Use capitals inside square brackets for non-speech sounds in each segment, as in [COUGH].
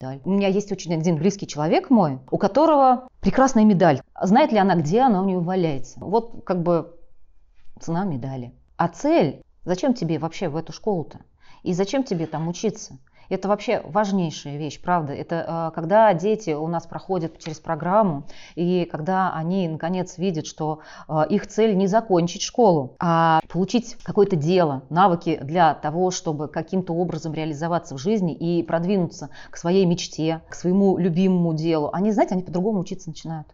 медаль. У меня есть очень один близкий человек мой, у которого прекрасная медаль. Знает ли она, где она у нее валяется? Вот как бы цена медали. А цель, зачем тебе вообще в эту школу-то? И зачем тебе там учиться? Это вообще важнейшая вещь, правда. Это э, когда дети у нас проходят через программу, и когда они наконец видят, что э, их цель не закончить школу, а получить какое-то дело, навыки для того, чтобы каким-то образом реализоваться в жизни и продвинуться к своей мечте, к своему любимому делу, они, знаете, они по-другому учиться начинают.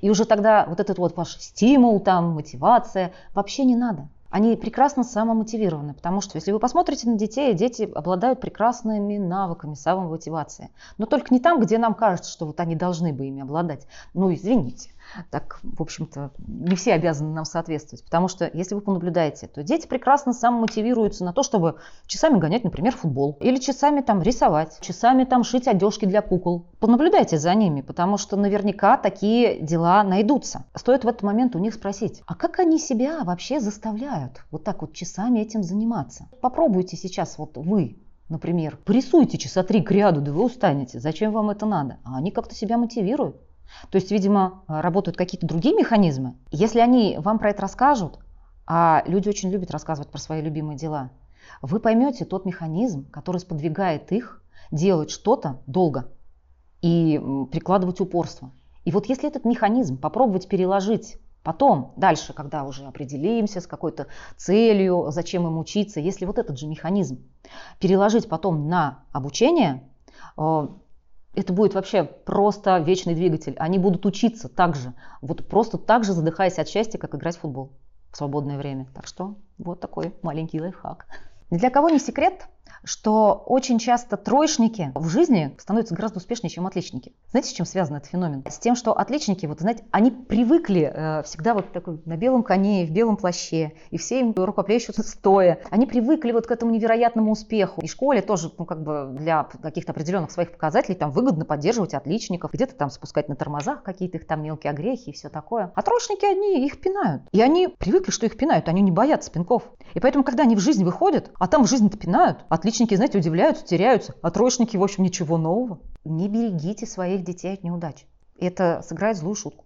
И уже тогда вот этот вот ваш стимул, там, мотивация вообще не надо они прекрасно самомотивированы, потому что если вы посмотрите на детей, дети обладают прекрасными навыками самомотивации. Но только не там, где нам кажется, что вот они должны бы ими обладать. Ну, извините так, в общем-то, не все обязаны нам соответствовать. Потому что, если вы понаблюдаете, то дети прекрасно самомотивируются на то, чтобы часами гонять, например, футбол. Или часами там рисовать, часами там шить одежки для кукол. Понаблюдайте за ними, потому что наверняка такие дела найдутся. Стоит в этот момент у них спросить, а как они себя вообще заставляют вот так вот часами этим заниматься? Попробуйте сейчас вот вы Например, порисуйте часа три к ряду, да вы устанете. Зачем вам это надо? А они как-то себя мотивируют. То есть, видимо, работают какие-то другие механизмы. Если они вам про это расскажут, а люди очень любят рассказывать про свои любимые дела, вы поймете тот механизм, который сподвигает их делать что-то долго и прикладывать упорство. И вот если этот механизм попробовать переложить потом, дальше, когда уже определимся с какой-то целью, зачем им учиться, если вот этот же механизм переложить потом на обучение, э, это будет вообще просто вечный двигатель. Они будут учиться так же, вот просто так же задыхаясь от счастья, как играть в футбол в свободное время. Так что вот такой маленький лайфхак. Для кого не секрет, что очень часто троечники в жизни становятся гораздо успешнее, чем отличники. Знаете, с чем связан этот феномен? С тем, что отличники, вот знаете, они привыкли э, всегда вот такой на белом коне, в белом плаще, и все им рукоплещут [LAUGHS] стоя. Они привыкли вот к этому невероятному успеху. И школе тоже, ну, как бы для каких-то определенных своих показателей там выгодно поддерживать отличников, где-то там спускать на тормозах какие-то их там мелкие огрехи и все такое. А троечники одни их пинают. И они привыкли, что их пинают, они не боятся пинков. И поэтому, когда они в жизнь выходят, а там в жизни-то пинают, отличники, знаете, удивляются, теряются, а троечники, в общем, ничего нового. Не берегите своих детей от неудач. Это сыграет злую шутку.